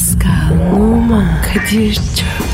Pascal, Oman, Kadir çok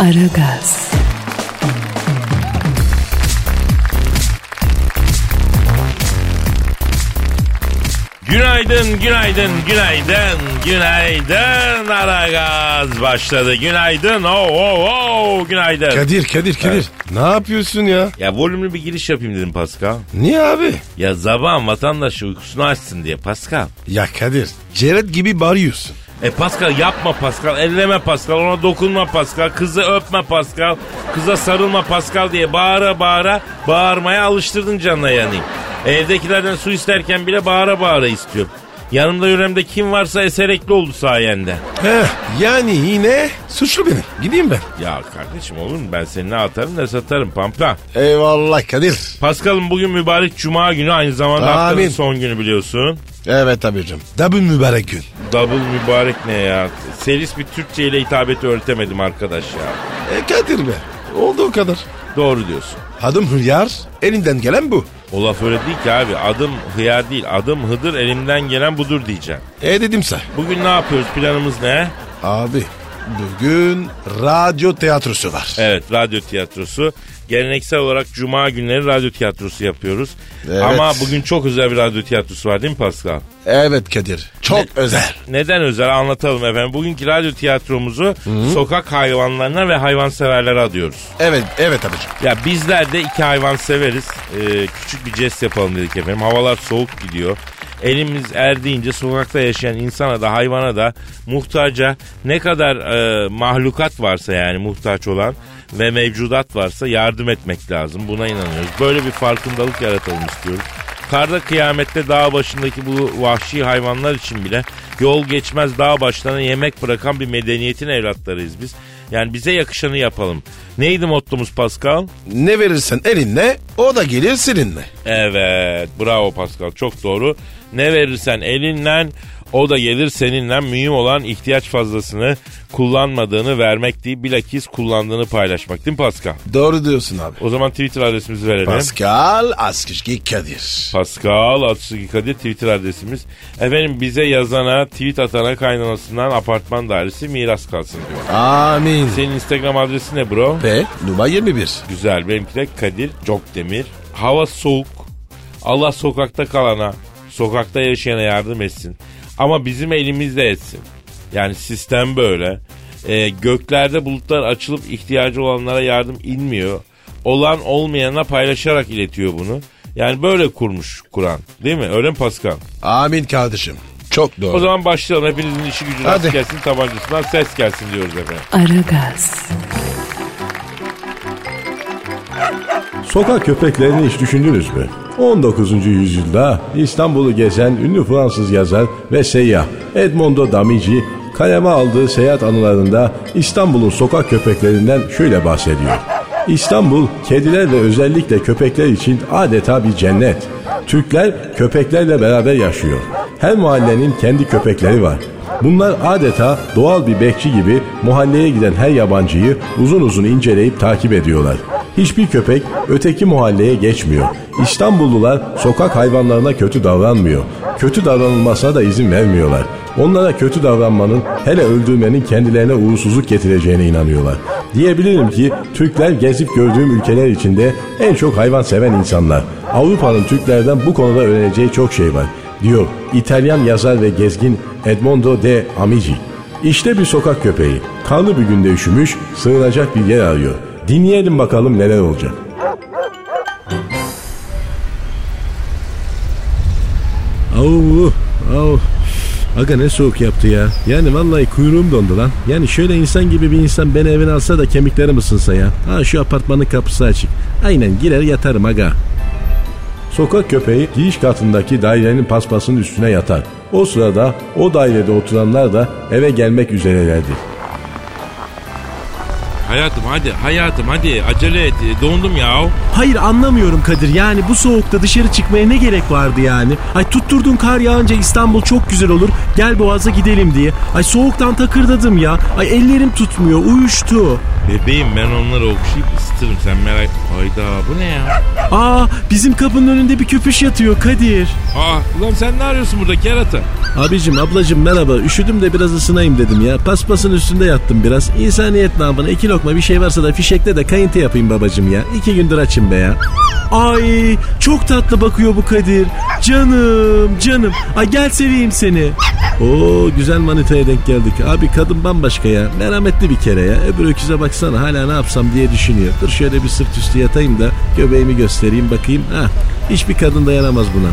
Aragaz, Günaydın, günaydın, günaydın, günaydın. Aragaz başladı. Günaydın, oh, oh, oh, günaydın. Kadir Kadir Kadir. Ne yapıyorsun ya? Ya volümlü bir giriş yapayım dedim Pascal. Niye abi? Ya zaman vatandaş uykusunu açsın diye Pascal. Ya Kadir. Ceret gibi bağırıyorsun. E Pascal yapma Pascal, elleme Pascal, ona dokunma Pascal, kızı öpme Pascal, kıza sarılma Pascal diye bağıra bağıra bağırmaya alıştırdın canına yanayım. Evdekilerden su isterken bile bağıra bağıra istiyorum. Yanımda yöremde kim varsa eserekli oldu sayende. Heh, yani yine suçlu benim. Gideyim ben. Ya kardeşim olur mu ben seni ne atarım ne satarım pampa. Eyvallah Kadir. Pascal'ım bugün mübarek cuma günü aynı zamanda haftanın Amin. son günü biliyorsun. Evet abicim. Double mübarek gün. Double mübarek ne ya? Seris bir Türkçe ile hitabeti öğretemedim arkadaş ya. E Kadir be. Oldu o kadar. Doğru diyorsun. Adım Hıyar. Elinden gelen bu. O laf öyle değil ki abi. Adım hıyar değil. Adım hıdır elimden gelen budur diyeceğim. E dedimse. Bugün ne yapıyoruz? Planımız ne? Abi bugün radyo tiyatrosu var. Evet radyo tiyatrosu. Geleneksel olarak cuma günleri radyo tiyatrosu yapıyoruz. Evet. Ama bugün çok özel bir radyo tiyatrosu var değil mi Pascal? Evet Kadir. Çok özel. Neden özel anlatalım efendim. Bugünkü radyo tiyatromuzu sokak hayvanlarına ve hayvanseverlere adıyoruz. Evet evet abicim. Ya bizler de iki hayvan severiz. Ee, küçük bir jest yapalım dedik efendim. Havalar soğuk gidiyor. Elimiz erdiğince sokakta yaşayan insana da hayvana da muhtaca ne kadar e, mahlukat varsa yani muhtaç olan ve mevcudat varsa yardım etmek lazım. Buna inanıyoruz. Böyle bir farkındalık yaratalım istiyoruz. Karda kıyamette dağ başındaki bu vahşi hayvanlar için bile yol geçmez dağ başlarına yemek bırakan bir medeniyetin evlatlarıyız biz. Yani bize yakışanı yapalım. Neydi mottomuz Pascal? Ne verirsen elinle o da gelir seninle. Evet bravo Pascal çok doğru. Ne verirsen elinle o da gelir seninle mühim olan ihtiyaç fazlasını kullanmadığını vermek değil bilakis kullandığını paylaşmak değil mi Pascal? Doğru diyorsun abi. O zaman Twitter adresimizi verelim. Pascal Askışki Kadir. Pascal Atsızki Kadir Twitter adresimiz. Efendim bize yazana, tweet atana kaynanasından apartman dairesi miras kalsın diyor. Amin. Senin Instagram adresi ne bro? Ve numara 21. Güzel. Benimki de Kadir Demir. Hava soğuk. Allah sokakta kalana, sokakta yaşayana yardım etsin. Ama bizim elimizde etsin. Yani sistem böyle. Ee, göklerde bulutlar açılıp ihtiyacı olanlara yardım inmiyor. Olan olmayana paylaşarak iletiyor bunu. Yani böyle kurmuş Kur'an. Değil mi? Öyle mi Pascal? Amin kardeşim. Çok doğru. O zaman başlayalım. Hepinizin işi gücü Hadi. rast gelsin tabancasından ses gelsin diyoruz efendim. Aragaz, Sokak köpeklerini hiç düşündünüz mü? 19. yüzyılda İstanbul'u gezen ünlü Fransız yazar ve seyyah Edmondo Damici kaleme aldığı seyahat anılarında İstanbul'un sokak köpeklerinden şöyle bahsediyor. İstanbul kediler ve özellikle köpekler için adeta bir cennet. Türkler köpeklerle beraber yaşıyor. Her mahallenin kendi köpekleri var. Bunlar adeta doğal bir bekçi gibi mahalleye giden her yabancıyı uzun uzun inceleyip takip ediyorlar. Hiçbir köpek öteki mahalleye geçmiyor. İstanbullular sokak hayvanlarına kötü davranmıyor. Kötü davranılmasına da izin vermiyorlar. Onlara kötü davranmanın hele öldürmenin kendilerine uğursuzluk getireceğine inanıyorlar. Diyebilirim ki Türkler gezip gördüğüm ülkeler içinde en çok hayvan seven insanlar. Avrupa'nın Türklerden bu konuda öğreneceği çok şey var diyor İtalyan yazar ve gezgin Edmondo de Amici. İşte bir sokak köpeği. Kanlı bir günde üşümüş, sığınacak bir yer arıyor. Dinleyelim bakalım neler olacak. Au, au. Aga ne soğuk yaptı ya. Yani vallahi kuyruğum dondu lan. Yani şöyle insan gibi bir insan beni evine alsa da kemiklerim ısınsa ya. Ha şu apartmanın kapısı açık. Aynen girer yatarım aga. Sokak köpeği giriş katındaki dairenin paspasının üstüne yatar. O sırada o dairede oturanlar da eve gelmek üzerelerdi. Hayatım hadi hayatım hadi acele et dondum ya. Hayır anlamıyorum Kadir. Yani bu soğukta dışarı çıkmaya ne gerek vardı yani? Ay tutturdun kar yağınca İstanbul çok güzel olur. Gel Boğaz'a gidelim diye. Ay soğuktan takırdadım ya. Ay ellerim tutmuyor. Uyuştu. Bebeğim ben onları okşayıp ısıtırım sen merak Hayda bu ne ya? Aa bizim kapının önünde bir köpüş yatıyor Kadir. Aa ulan sen ne arıyorsun burada kerata? Abicim ablacım merhaba. Üşüdüm de biraz ısınayım dedim ya. Paspasın üstünde yattım biraz. İnsaniyet namına iki lokma bir şey varsa da fişekte de kayıntı yapayım babacım ya. İki gündür açım be ya. Ay çok tatlı bakıyor bu Kadir. Canım canım. Ay gel seveyim seni. Oo güzel manitaya denk geldik. Abi kadın bambaşka ya. Merhametli bir kere ya. Öbür öküze baksana hala ne yapsam diye düşünüyor. Dur şöyle bir sırt üstü yatayım da göbeğimi göstereyim bakayım. Ha, hiçbir kadın dayanamaz buna.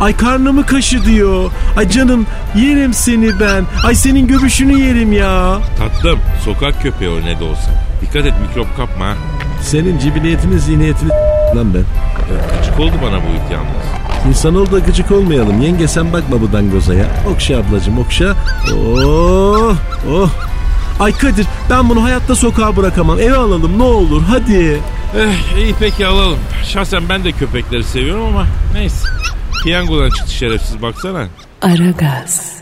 Ay karnımı kaşı diyor. Ay canım yerim seni ben. Ay senin göbüşünü yerim ya. Tatlım sokak köpeği o ne de olsa. Dikkat et mikrop kapma ha. Senin cibiliyetini zihniyetini lan ben. Ya, Gıcık oldu bana bu it yalnız. İnsanoğlu da gıcık olmayalım. Yenge sen bakma bu dangoza ya. Okşa ablacım okşa. Oh oh. Ay Kadir ben bunu hayatta sokağa bırakamam. Eve alalım ne olur hadi. Eh, iyi peki alalım. Şahsen ben de köpekleri seviyorum ama neyse. Piyangodan çıktı şerefsiz baksana. Aragaz,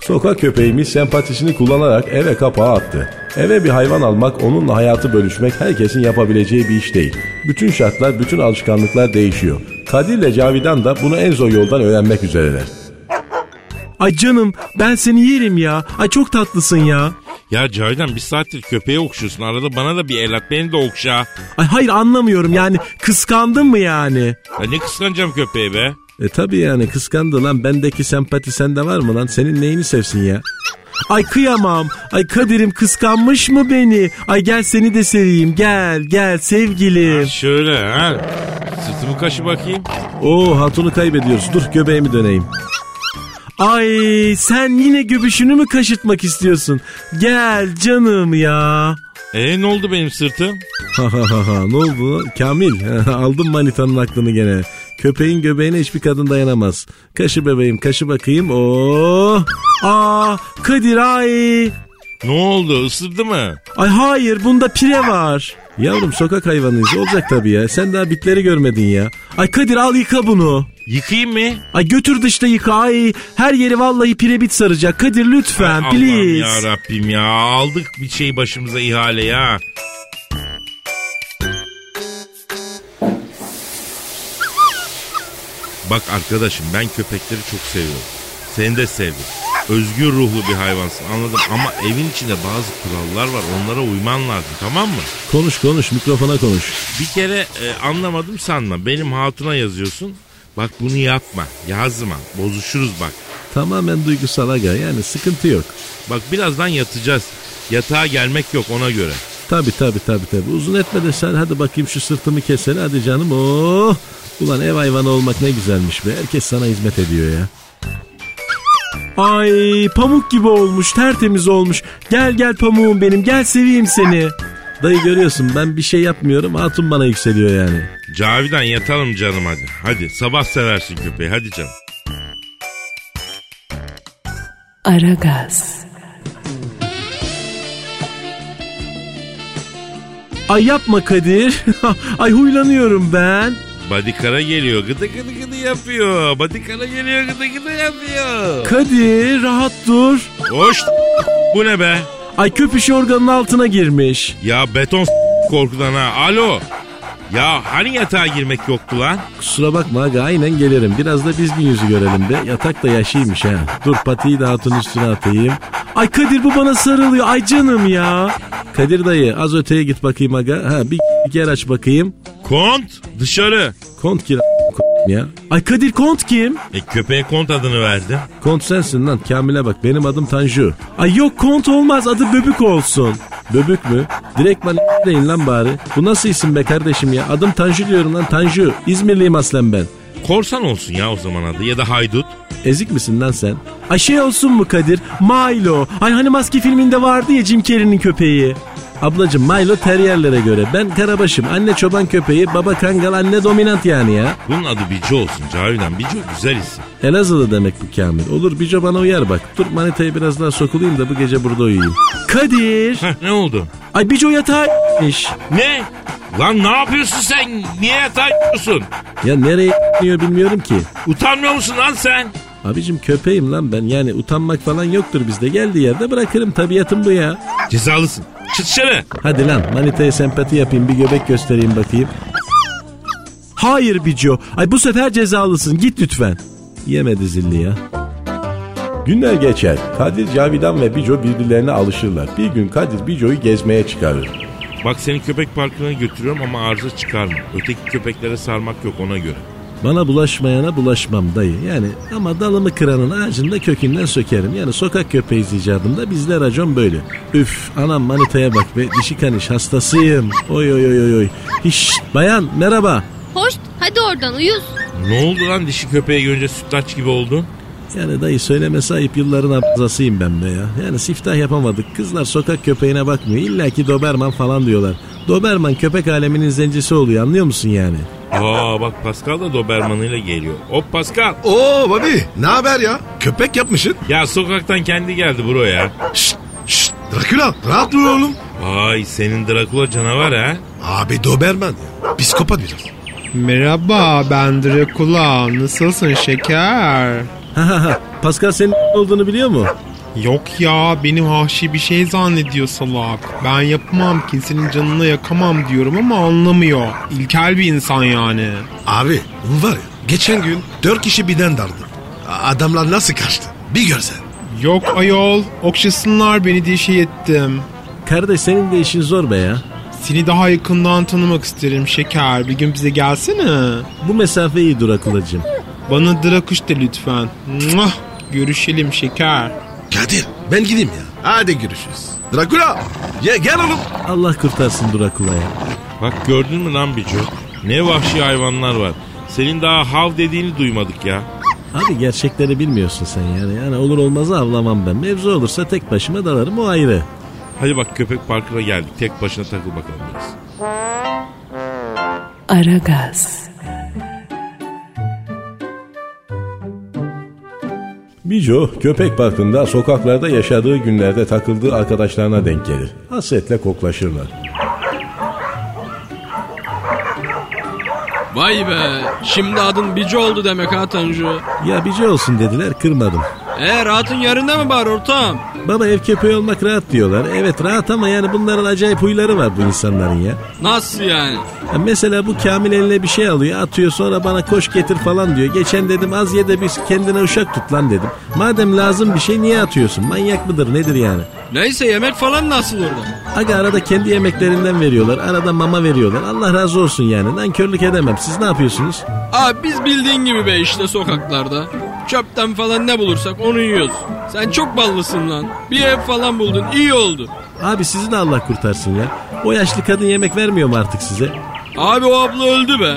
Sokak köpeğimiz sempatisini kullanarak eve kapağı attı. Eve bir hayvan almak, onunla hayatı bölüşmek herkesin yapabileceği bir iş değil. Bütün şartlar, bütün alışkanlıklar değişiyor. Kadir ile Cavidan da bunu en zor yoldan öğrenmek üzereler. Ay canım ben seni yerim ya. Ay çok tatlısın ya. Ya Cavidan bir saattir köpeği okşuyorsun. Arada bana da bir el at beni de okşa. Ay hayır anlamıyorum yani kıskandın mı yani? Ya ne kıskanacağım köpeği be? E tabi yani kıskandı lan bendeki sempati sende var mı lan senin neyini sevsin ya? Ay kıyamam. Ay Kadir'im kıskanmış mı beni? Ay gel seni de seveyim. Gel gel sevgilim. Şöyle ha. Sırtımı kaşı bakayım. Oo hatunu kaybediyoruz. Dur göbeğimi döneyim. Ay sen yine göbüşünü mü kaşıtmak istiyorsun? Gel canım ya. E ne oldu benim sırtım? Ha ha ha ha ne oldu? Kamil aldım manitanın aklını gene. Köpeğin göbeğine hiçbir kadın dayanamaz. Kaşı bebeğim kaşı bakayım. Oo. Aa Kadir ay. Ne oldu ısırdı mı? Ay hayır bunda pire var. Yavrum sokak hayvanıyız olacak tabii ya. Sen daha bitleri görmedin ya. Ay Kadir al yıka bunu. Yıkayayım mı? Ay götür dışta yıka ay. Her yeri vallahi pirebit saracak. Kadir lütfen Allah'ım please. ya Rabbim ya aldık bir şey başımıza ihale ya. Bak arkadaşım ben köpekleri çok seviyorum. Seni de sevdim. Özgür ruhlu bir hayvansın anladım ama evin içinde bazı kurallar var onlara uyman lazım tamam mı? Konuş konuş mikrofona konuş. Bir kere e, anlamadım sanma benim hatuna yazıyorsun. Bak bunu yapma yazma bozuşuruz bak. Tamamen duygusal aga yani sıkıntı yok. Bak birazdan yatacağız. Yatağa gelmek yok ona göre. Tabi tabi tabi tabi. Uzun etme de sen hadi bakayım şu sırtımı kesene hadi canım. Oh. Ulan ev hayvanı olmak ne güzelmiş be. Herkes sana hizmet ediyor ya. Ay pamuk gibi olmuş tertemiz olmuş. Gel gel pamuğum benim gel seveyim seni. Dayı görüyorsun ben bir şey yapmıyorum hatun bana yükseliyor yani. Cavidan yatalım canım hadi. Hadi sabah seversin köpeği hadi canım. Aragaz, Ay yapma Kadir. Ay huylanıyorum ben. Badikara geliyor gıdı gıdı gıdı yapıyor. Badikara geliyor gıdı gıdı yapıyor. Kadir rahat dur. Hoş bu ne be? Ay köpüş organın altına girmiş. Ya beton korkudan ha. Alo. Ya hani yatağa girmek yoktu lan? Kusura bakma aga aynen gelirim. Biraz da biz gün yüzü görelim be. Yatak da yaşıymış ha. Dur patiyi de hatun üstüne atayım. Ay Kadir bu bana sarılıyor. Ay canım ya. Kadir dayı az öteye git bakayım aga. Ha bir yer aç bakayım. Kont dışarı. Kont gir ya. Ay Kadir Kont kim? E köpeğe kont adını verdim. Kont sensin lan Kamil'e bak benim adım Tanju. Ay yok Kont olmaz adı Böbük olsun. Böbük mü? Direktman deyin lan bari. Bu nasıl isim be kardeşim ya? Adım Tanju diyorum lan Tanju. İzmirliyim aslen ben. Korsan olsun ya o zaman adı ya da haydut. Ezik misin lan sen? Ay şey olsun mu Kadir? Milo. Ay hani maske filminde vardı ya Jim Carrey'nin köpeği. Ablacım Milo teriyerlere göre. Ben karabaşım. Anne çoban köpeği, baba kangal, anne dominant yani ya. Bunun adı Bico olsun Cavidan. Bico güzel isim. Elazığlı demek bu Kamil. Olur Bico bana uyar bak. Dur manitayı biraz daha sokulayım da bu gece burada uyuyayım. Kadir. Heh, ne oldu? Ay Bico yatağa iş. Ne? Lan ne yapıyorsun sen? Niye yatağa yapıyorsun? Ya nereye iniyor bilmiyorum ki. Utanmıyor musun lan sen? Abicim köpeğim lan ben. Yani utanmak falan yoktur bizde. Geldiği yerde bırakırım. Tabiatım bu ya. Cezalısın. Çıt dışarı. Hadi lan manitaya sempati yapayım. Bir göbek göstereyim bakayım. Hayır Bico. Ay bu sefer cezalısın. Git lütfen. Yemedi zilli ya. Günler geçer. Kadir, Cavidan ve Bico birbirlerine alışırlar. Bir gün Kadir Bico'yu gezmeye çıkarır. Bak seni köpek parkına götürüyorum ama arıza çıkarma. Öteki köpeklere sarmak yok ona göre. Bana bulaşmayana bulaşmam dayı. Yani ama dalımı kıranın ağacını da kökünden sökerim. Yani sokak köpeği icabında bizde racon böyle. Üf anam manitaya bak be dişi kaniş hastasıyım. Oy oy oy oy oy. Hiş bayan merhaba. Hoş hadi oradan uyuz. Ne oldu lan dişi köpeği görünce sütlaç gibi oldun? Yani dayı söylemesi ayıp yılların abzasıyım ben be ya. Yani siftah yapamadık. Kızlar sokak köpeğine bakmıyor. İlla ki Doberman falan diyorlar. Doberman köpek aleminin zencisi oluyor anlıyor musun yani? Aa bak Pascal da Doberman'ıyla geliyor. Hop Pascal. Oo Bobby ne haber ya? Köpek yapmışsın. Ya sokaktan kendi geldi bro ya. Şşt şşt Drakula rahat dur oğlum. Vay senin Drakula canavar ha. Abi Doberman ya. Psikopat biraz. Merhaba ben Dracula. Nasılsın şeker? Pascal senin olduğunu biliyor mu? Yok ya benim vahşi bir şey zannediyor salak. Ben yapamam kimsenin canını yakamam diyorum ama anlamıyor. İlkel bir insan yani. Abi var ya geçen gün dört kişi birden dardı. Adamlar nasıl kaçtı? Bir görsen. Yok ayol okşasınlar beni diye şey ettim. Kardeş senin de işin zor be ya. Seni daha yakından tanımak isterim şeker. Bir gün bize gelsene. Bu mesafe iyi Drakulacığım. Bana Drakuş de lütfen. Muah! Görüşelim şeker. Kadir ben gideyim ya. Hadi görüşürüz. Drakula ye, gel oğlum. Allah kurtarsın Drakula'ya. Bak gördün mü lan Bico? Ne vahşi hayvanlar var. Senin daha hav dediğini duymadık ya. Abi gerçekleri bilmiyorsun sen yani. Yani olur olmazı avlamam ben. Mevzu olursa tek başıma dalarım o ayrı. Hadi bak köpek parkına geldik. Tek başına takıl bakalım biraz. Aragaz, Bico köpek parkında sokaklarda yaşadığı günlerde takıldığı arkadaşlarına denk gelir. Hasretle koklaşırlar. Vay be şimdi adın Bici oldu demek ha Tanju. Ya bici olsun dediler kırmadım. E rahatın yerinde mi bari ortam? Baba ev köpeği olmak rahat diyorlar. Evet rahat ama yani bunların acayip huyları var bu insanların ya. Nasıl yani? Ya mesela bu Kamil eline bir şey alıyor atıyor sonra bana koş getir falan diyor. Geçen dedim az ye de biz kendine uşak tut lan dedim. Madem lazım bir şey niye atıyorsun? Manyak mıdır nedir yani? Neyse yemek falan nasıl orada? Aga arada kendi yemeklerinden veriyorlar. Arada mama veriyorlar. Allah razı olsun yani. Nankörlük edemem. Siz ne yapıyorsunuz? Abi biz bildiğin gibi be işte sokaklarda. Çöpten falan ne bulursak onu yiyoruz. Sen çok ballısın lan. Bir ev falan buldun iyi oldu. Abi sizi de Allah kurtarsın ya. O yaşlı kadın yemek vermiyor mu artık size? Abi o abla öldü be.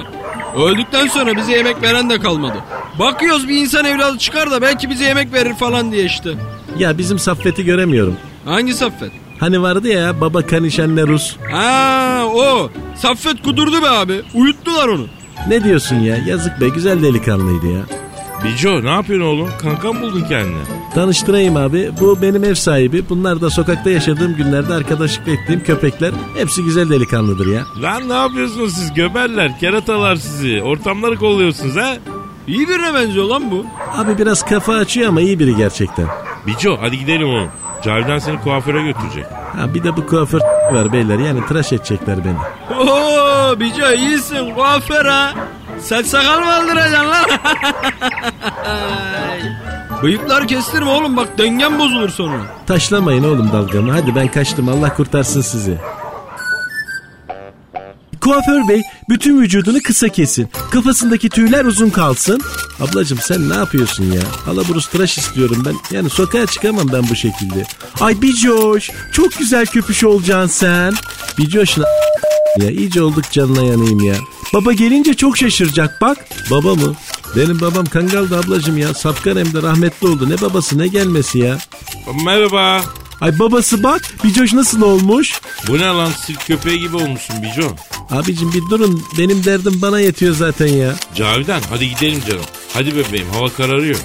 Öldükten sonra bize yemek veren de kalmadı. Bakıyoruz bir insan evladı çıkar da belki bize yemek verir falan diye işte. Ya bizim Saffet'i göremiyorum. Hangi Saffet? Hani vardı ya baba kaniş anne Rus. Ha o. Saffet kudurdu be abi. Uyuttular onu. Ne diyorsun ya? Yazık be güzel delikanlıydı ya. Bico ne yapıyorsun oğlum? Kanka mı buldun kendine? Tanıştırayım abi. Bu benim ev sahibi. Bunlar da sokakta yaşadığım günlerde arkadaşlık ettiğim köpekler. Hepsi güzel delikanlıdır ya. Lan ne yapıyorsunuz siz göberler, keratalar sizi. Ortamları kolluyorsunuz ha? İyi birine benziyor lan bu. Abi biraz kafa açıyor ama iyi biri gerçekten. Bico hadi gidelim oğlum. Cavidan seni kuaföre götürecek. Ha bir de bu kuaför var beyler. Yani tıraş edecekler beni. Oo Bico iyisin kuaför ha. Sen sakal mı aldıracaksın lan? Bıyıklar kestirme oğlum bak dengen bozulur sonra. Taşlamayın oğlum dalgamı. Hadi ben kaçtım. Allah kurtarsın sizi. Kuaför bey bütün vücudunu kısa kesin. Kafasındaki tüyler uzun kalsın. Ablacım sen ne yapıyorsun ya? Alaburus tıraş istiyorum ben. Yani sokağa çıkamam ben bu şekilde. Ay Bicoş çok güzel köpüş olacaksın sen. Bicoş ne ya iyice olduk canına yanayım ya. Baba gelince çok şaşıracak bak. Baba mı? Benim babam Kangal'dı ablacım ya. Sapkan hem de rahmetli oldu. Ne babası ne gelmesi ya. Merhaba. Ay babası bak Bicoş nasıl olmuş? Bu ne lan sirk köpeği gibi olmuşsun Bico. Abicim bir durun benim derdim bana yetiyor zaten ya. Cavidan hadi gidelim canım. Hadi bebeğim hava kararıyor.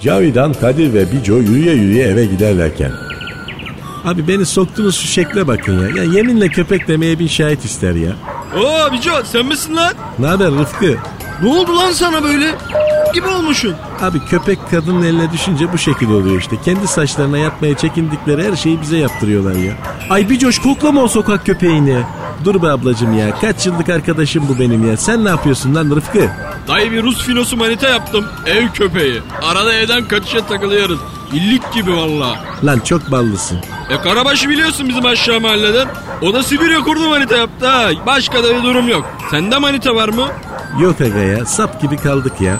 Cavidan, Kadir ve Bico yürüye yürüye eve giderlerken. Abi beni soktuğunuz şu şekle bakın ya. Ya yeminle köpek demeye bin şahit ister ya. Oo Bico sen misin lan? Ne haber Rıfkı? Ne oldu lan sana böyle? Gibi olmuşsun. Abi köpek kadının eline düşünce bu şekilde oluyor işte. Kendi saçlarına yapmaya çekindikleri her şeyi bize yaptırıyorlar ya. Ay bir coş koklama o sokak köpeğini. Dur be ablacım ya. Kaç yıllık arkadaşım bu benim ya. Sen ne yapıyorsun lan Rıfkı? Dayı bir Rus filosu manita yaptım. Ev köpeği. Arada evden kaçışa takılıyoruz. İllik gibi valla. Lan çok ballısın. E Karabaş'ı biliyorsun bizim aşağı mahalleden. O da Sibirya kurdu manita yaptı ha. Başka da bir durum yok. Sende manita var mı? Yok aga ya. Sap gibi kaldık ya.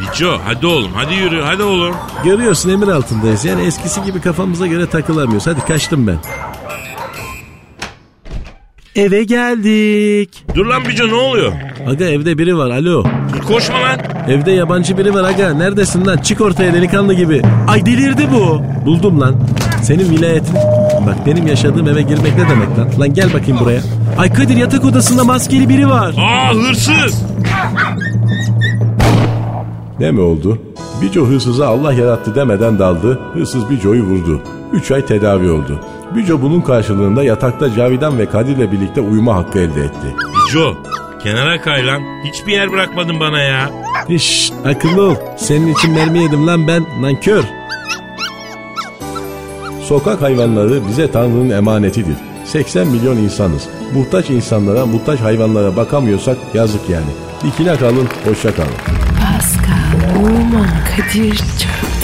Bico hadi oğlum hadi yürü hadi oğlum. Görüyorsun emir altındayız. Yani eskisi gibi kafamıza göre takılamıyoruz. Hadi kaçtım ben. Eve geldik. Dur lan Bico ne oluyor? Aga evde biri var. Alo. Dur koşma lan. Evde yabancı biri var aga. Neredesin lan? Çık ortaya delikanlı gibi. Ay delirdi bu. Buldum lan. Senin vilayetin. Bak benim yaşadığım eve girmek ne demek lan? Lan gel bakayım buraya. Ay Kadir yatak odasında maskeli biri var. Aa hırsız. Ne mi oldu? Bico hırsıza Allah yarattı demeden daldı. Hırsız Bico'yu vurdu. 3 ay tedavi oldu. Bico bunun karşılığında yatakta Cavidan ve Kadir'le birlikte uyuma hakkı elde etti. Bico kenara kay lan. Hiçbir yer bırakmadın bana ya. Şşş akıllı ol. Senin için mermi yedim lan ben. Nankör. Sokak hayvanları bize Tanrı'nın emanetidir. 80 milyon insanız. Muhtaç insanlara, muhtaç hayvanlara bakamıyorsak yazık yani. Dikine kalın, hoşça kalın. Pascal, Oman, Kadir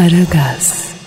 Aragaz.